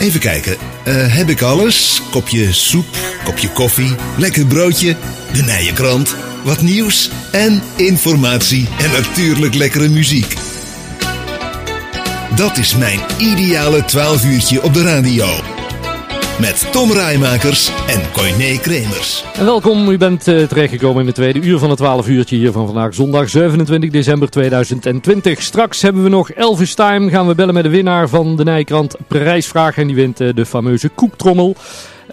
Even kijken. Eh, heb ik alles? Kopje soep, kopje koffie, lekker broodje, de Nijenkrant, wat nieuws en informatie en natuurlijk lekkere muziek. Dat is mijn ideale 12 uurtje op de radio. Met Tom Rijmakers en Coyne Kremers. Welkom, u bent uh, terechtgekomen in de tweede uur van het 12 uurtje hier van vandaag, zondag 27 december 2020. Straks hebben we nog Elvis Time, gaan we bellen met de winnaar van de Nijkrant prijsvraag en die wint uh, de fameuze koektrommel.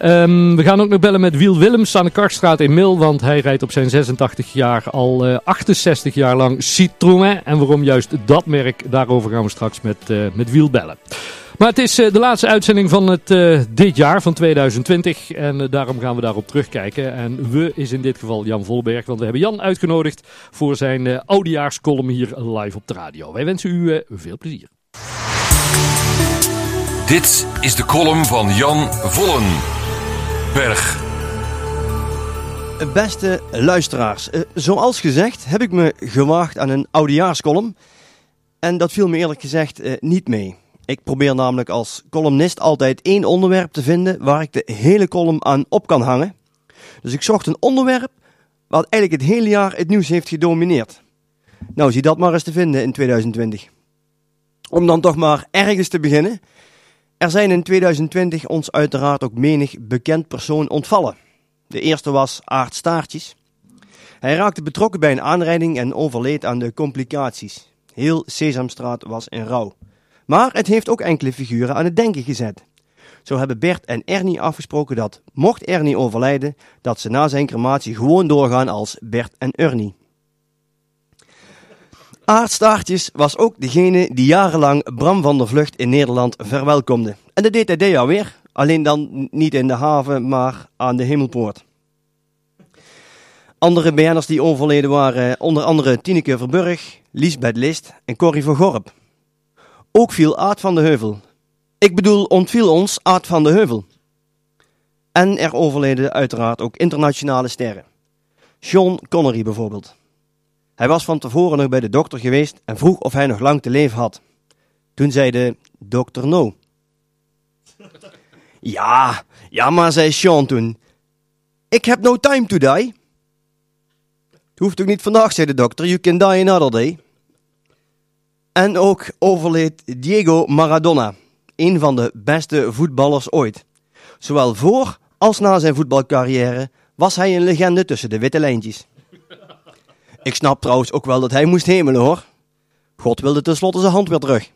Um, we gaan ook nog bellen met Wiel Willems aan de Kartstraat in Mil, want hij rijdt op zijn 86 jaar al uh, 68 jaar lang Citroën. En waarom juist dat merk, daarover gaan we straks met, met Wiel bellen. Maar het is uh, de laatste uitzending van het, uh, dit jaar, van 2020. En uh, daarom gaan we daarop terugkijken. En we is in dit geval Jan Volberg. Want we hebben Jan uitgenodigd voor zijn oudejaarscolumn hier live op de radio. Wij wensen u veel plezier. Dit is de column van Jan Vollenberg. Beste luisteraars, zoals gezegd heb ik me gewaagd aan een oudejaarscolumn. En dat viel me eerlijk gezegd niet mee. Ik probeer namelijk als columnist altijd één onderwerp te vinden waar ik de hele column aan op kan hangen. Dus ik zocht een onderwerp wat eigenlijk het hele jaar het nieuws heeft gedomineerd. Nou, zie dat maar eens te vinden in 2020. Om dan toch maar ergens te beginnen. Er zijn in 2020 ons uiteraard ook menig bekend persoon ontvallen. De eerste was Aart Staartjes. Hij raakte betrokken bij een aanrijding en overleed aan de complicaties. Heel Sesamstraat was in rouw. Maar het heeft ook enkele figuren aan het denken gezet. Zo hebben Bert en Ernie afgesproken dat, mocht Ernie overlijden, dat ze na zijn crematie gewoon doorgaan als Bert en Ernie. Aardstaartjes was ook degene die jarenlang Bram van der Vlucht in Nederland verwelkomde. En dat deed hij dit weer, alleen dan niet in de haven, maar aan de hemelpoort. Andere BN'ers die overleden waren onder andere Tineke Verburg, Liesbeth List en Corrie van Gorp. Ook viel Aad van de Heuvel. Ik bedoel, ontviel ons Aad van de Heuvel. En er overleden uiteraard ook internationale sterren. Sean Connery bijvoorbeeld. Hij was van tevoren nog bij de dokter geweest en vroeg of hij nog lang te leven had. Toen zei de dokter no. Ja, ja maar zei Sean toen. Ik heb no time to die. Het hoeft ook niet vandaag, zei de dokter. You can die another day. En ook overleed Diego Maradona, een van de beste voetballers ooit. Zowel voor als na zijn voetbalcarrière was hij een legende tussen de witte lijntjes. Ik snap trouwens ook wel dat hij moest hemelen hoor. God wilde tenslotte zijn hand weer terug.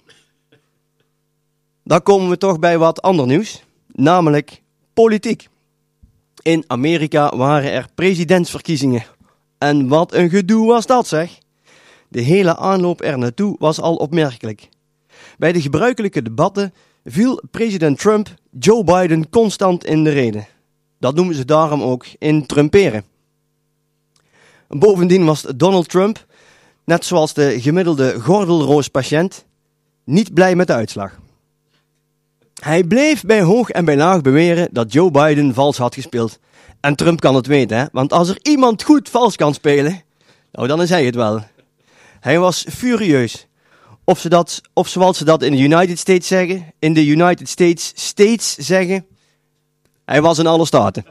Dan komen we toch bij wat ander nieuws, namelijk politiek. In Amerika waren er presidentsverkiezingen. En wat een gedoe was dat zeg. De hele aanloop er naartoe was al opmerkelijk. Bij de gebruikelijke debatten viel president Trump Joe Biden constant in de reden. Dat noemen ze daarom ook in Trumperen. Bovendien was Donald Trump, net zoals de gemiddelde gordelroospatiënt, niet blij met de uitslag. Hij bleef bij hoog en bij laag beweren dat Joe Biden vals had gespeeld. En Trump kan het weten, hè? want als er iemand goed vals kan spelen, nou dan is hij het wel. Hij was furieus. Of, ze dat, of zoals ze dat in de United States zeggen, in de United States States zeggen, hij was in alle staten.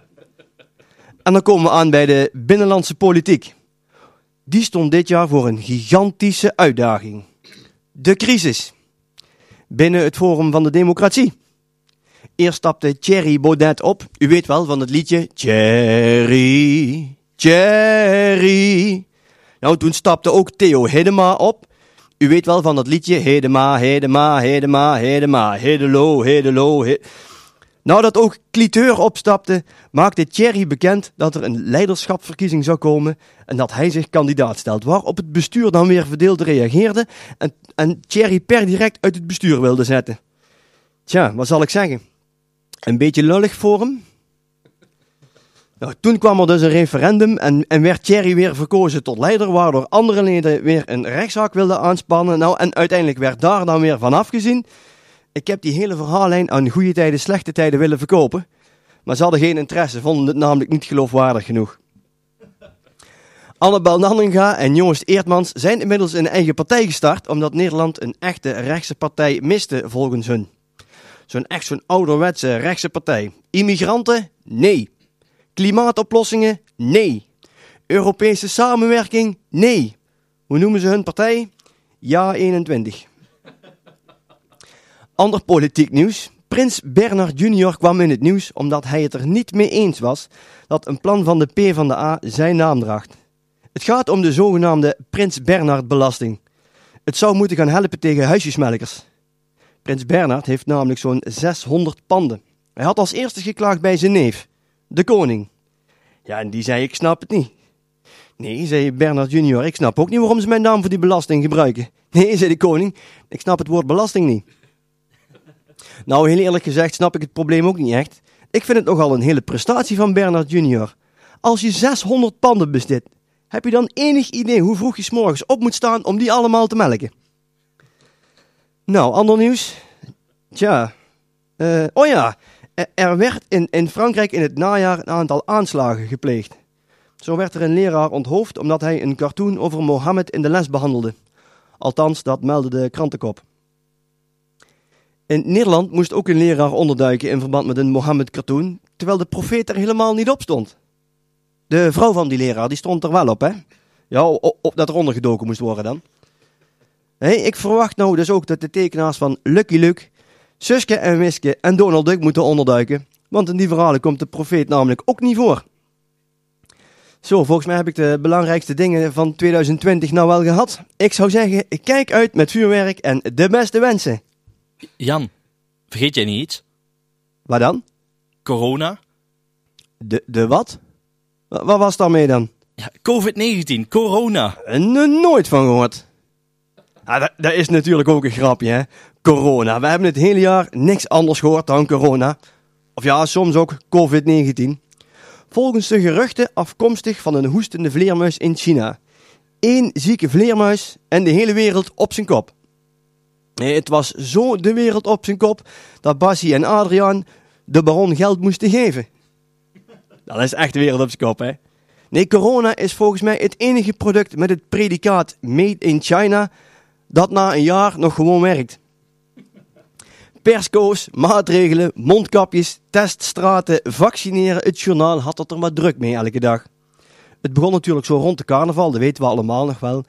En dan komen we aan bij de binnenlandse politiek. Die stond dit jaar voor een gigantische uitdaging. De crisis. Binnen het Forum van de Democratie. Eerst stapte Thierry Baudet op. U weet wel van het liedje Thierry, Thierry. Nou, toen stapte ook Theo Hedema op. U weet wel van dat liedje Hedema, Hedema, Hedema, Hedema, Hedelo, Hedelo. He nou, dat ook Cliteur opstapte, maakte Thierry bekend dat er een leiderschapsverkiezing zou komen en dat hij zich kandidaat stelt. Waarop het bestuur dan weer verdeeld reageerde en, en Thierry per direct uit het bestuur wilde zetten. Tja, wat zal ik zeggen? Een beetje lullig voor hem, nou, toen kwam er dus een referendum en, en werd Thierry weer verkozen tot leider, waardoor andere leden weer een rechtszaak wilden aanspannen. Nou, en uiteindelijk werd daar dan weer van afgezien. Ik heb die hele verhaallijn aan goede tijden, slechte tijden willen verkopen. Maar ze hadden geen interesse, vonden het namelijk niet geloofwaardig genoeg. Annabel Nanninga en Joost Eertmans zijn inmiddels een eigen partij gestart, omdat Nederland een echte rechtse partij miste volgens hun. Zo'n echt zo'n ouderwetse rechtse partij. Immigranten? Nee. Klimaatoplossingen? Nee. Europese samenwerking? Nee. Hoe noemen ze hun partij? Ja 21. Ander politiek nieuws. Prins Bernard Jr. kwam in het nieuws omdat hij het er niet mee eens was dat een plan van de PvdA zijn naam draagt. Het gaat om de zogenaamde Prins Bernard belasting. Het zou moeten gaan helpen tegen huisjesmelkers. Prins Bernard heeft namelijk zo'n 600 panden. Hij had als eerste geklaagd bij zijn neef, de koning. Ja, en die zei: Ik snap het niet. Nee, zei Bernard junior, ik snap ook niet waarom ze mijn naam voor die belasting gebruiken. Nee, zei de koning, ik snap het woord belasting niet. Nou, heel eerlijk gezegd snap ik het probleem ook niet echt. Ik vind het nogal een hele prestatie van Bernard junior. Als je 600 panden bezit, heb je dan enig idee hoe vroeg je s'morgens op moet staan om die allemaal te melken? Nou, ander nieuws. Tja. Uh, oh ja, er werd in, in Frankrijk in het najaar een aantal aanslagen gepleegd. Zo werd er een leraar onthoofd omdat hij een cartoon over Mohammed in de les behandelde. Althans, dat meldde de krantenkop. In Nederland moest ook een leraar onderduiken in verband met een Mohammed-cartoon, terwijl de profeet er helemaal niet op stond. De vrouw van die leraar die stond er wel op, hè? Ja, op, dat er ondergedoken moest worden dan. Ik verwacht nou dus ook dat de tekenaars van Lucky Luke, Suske en Wiske en Donald Duck moeten onderduiken, want in die verhalen komt de profeet namelijk ook niet voor. Zo, volgens mij heb ik de belangrijkste dingen van 2020 nou wel gehad. Ik zou zeggen, kijk uit met vuurwerk en de beste wensen. Jan, vergeet jij niet iets? Waar dan? Corona. De, de wat? Wat was daarmee dan? Ja, COVID-19, corona. Er nooit van gehoord. Ah, dat, is natuurlijk ook een grapje, hè? Corona. We hebben het hele jaar niks anders gehoord dan corona. Of ja, soms ook COVID-19. Volgens de geruchten afkomstig van een hoestende vleermuis in China. Eén zieke vleermuis en de hele wereld op zijn kop. Het was zo de wereld op zijn kop dat Bassie en Adriaan de baron geld moesten geven. Dat is echt de wereld op zijn kop, hè? Nee, corona is volgens mij het enige product met het predicaat Made in China dat na een jaar nog gewoon werkt. Persco's, maatregelen, mondkapjes, teststraten, vaccineren. Het journaal had het er maar druk mee elke dag. Het begon natuurlijk zo rond de carnaval, dat weten we allemaal nog wel.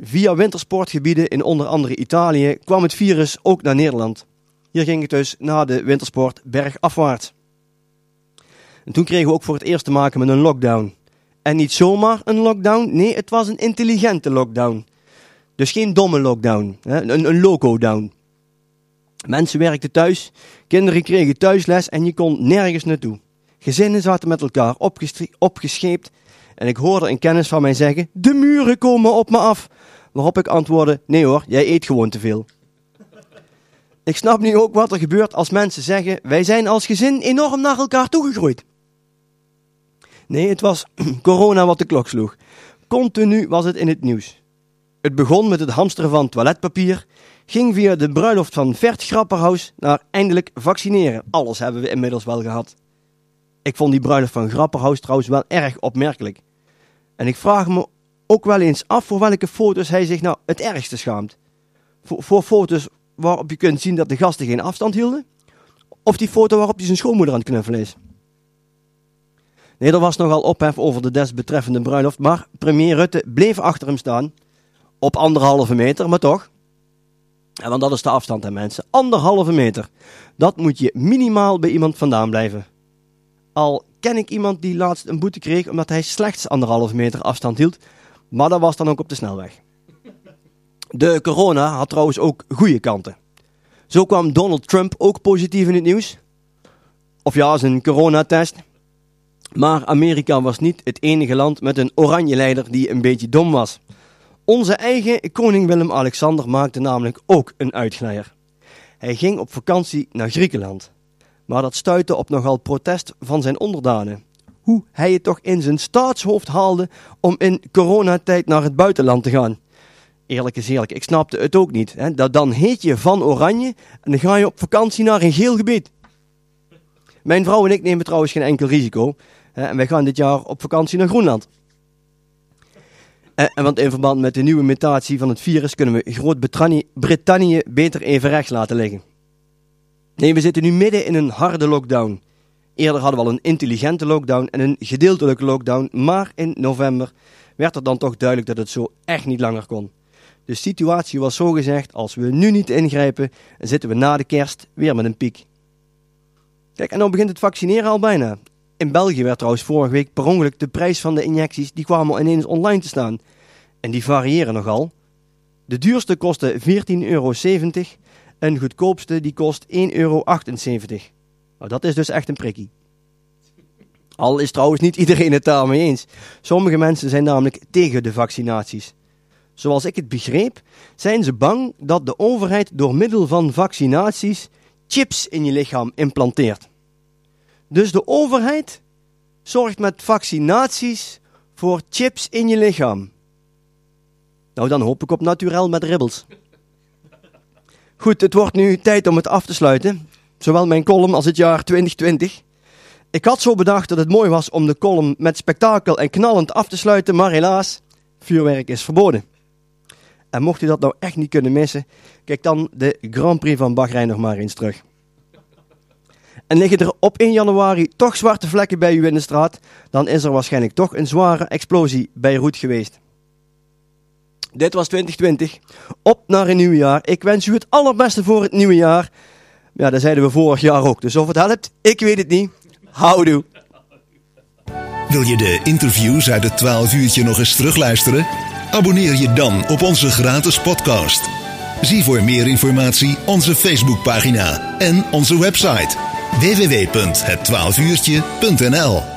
Via wintersportgebieden in onder andere Italië kwam het virus ook naar Nederland. Hier ging het dus na de wintersport bergafwaarts. En toen kregen we ook voor het eerst te maken met een lockdown. En niet zomaar een lockdown, nee, het was een intelligente lockdown. Dus geen domme lockdown, een, een loco-down. Mensen werkten thuis, kinderen kregen thuisles en je kon nergens naartoe. Gezinnen zaten met elkaar opgescheept en ik hoorde een kennis van mij zeggen: De muren komen op me af. Waarop ik antwoordde: Nee hoor, jij eet gewoon te veel. Ik snap nu ook wat er gebeurt als mensen zeggen: Wij zijn als gezin enorm naar elkaar toegegroeid. Nee, het was corona wat de klok sloeg. Continu was het in het nieuws. Het begon met het hamsteren van toiletpapier, ging via de bruiloft van Vert Grapperhaus naar eindelijk vaccineren. Alles hebben we inmiddels wel gehad. Ik vond die bruiloft van Grapperhaus trouwens wel erg opmerkelijk. En ik vraag me ook wel eens af voor welke foto's hij zich nou het ergste schaamt. Voor, voor foto's waarop je kunt zien dat de gasten geen afstand hielden? Of die foto waarop hij zijn schoonmoeder aan het knuffelen is? Nee, er was nogal ophef over de desbetreffende bruiloft, maar premier Rutte bleef achter hem staan. Op anderhalve meter, maar toch. Want dat is de afstand, hè mensen. Anderhalve meter. Dat moet je minimaal bij iemand vandaan blijven. Al ken ik iemand die laatst een boete kreeg omdat hij slechts anderhalve meter afstand hield. Maar dat was dan ook op de snelweg. De corona had trouwens ook goede kanten. Zo kwam Donald Trump ook positief in het nieuws. Of ja, zijn coronatest. Maar Amerika was niet het enige land met een oranje leider die een beetje dom was. Onze eigen koning Willem-Alexander maakte namelijk ook een uitglijer. Hij ging op vakantie naar Griekenland. Maar dat stuitte op nogal protest van zijn onderdanen. Hoe hij het toch in zijn staatshoofd haalde om in coronatijd naar het buitenland te gaan. Eerlijk is eerlijk, ik snapte het ook niet. Hè? Dat dan heet je van Oranje en dan ga je op vakantie naar een geel gebied. Mijn vrouw en ik nemen trouwens geen enkel risico. Hè? En wij gaan dit jaar op vakantie naar Groenland. En, want in verband met de nieuwe mutatie van het virus kunnen we Groot-Brittannië beter even rechts laten liggen. Nee, we zitten nu midden in een harde lockdown. Eerder hadden we al een intelligente lockdown en een gedeeltelijke lockdown, maar in november werd er dan toch duidelijk dat het zo echt niet langer kon. De situatie was zo gezegd, als we nu niet ingrijpen, zitten we na de kerst weer met een piek. Kijk, en dan begint het vaccineren al bijna. In België werd trouwens vorige week per ongeluk de prijs van de injecties, die kwamen ineens online te staan. En die variëren nogal. De duurste kostte 14,70 euro en de goedkoopste die kost 1,78 euro. Nou, dat is dus echt een prikkie. Al is trouwens niet iedereen het daarmee eens. Sommige mensen zijn namelijk tegen de vaccinaties. Zoals ik het begreep, zijn ze bang dat de overheid door middel van vaccinaties chips in je lichaam implanteert. Dus de overheid zorgt met vaccinaties voor chips in je lichaam. Nou, dan hoop ik op naturel met ribbels. Goed, het wordt nu tijd om het af te sluiten. Zowel mijn column als het jaar 2020. Ik had zo bedacht dat het mooi was om de column met spektakel en knallend af te sluiten, maar helaas, vuurwerk is verboden. En mocht u dat nou echt niet kunnen missen, kijk dan de Grand Prix van Bahrein nog maar eens terug. En liggen er op 1 januari toch zwarte vlekken bij u in de straat, dan is er waarschijnlijk toch een zware explosie bij Roet geweest. Dit was 2020. Op naar een nieuw jaar. Ik wens u het allerbeste voor het nieuwe jaar. Ja, dat zeiden we vorig jaar ook. Dus of het helpt, ik weet het niet. Houdoe. Wil je de interviews uit het 12 uurtje nog eens terugluisteren? Abonneer je dan op onze gratis podcast. Zie voor meer informatie onze Facebookpagina en onze website www.het12uurtje.nl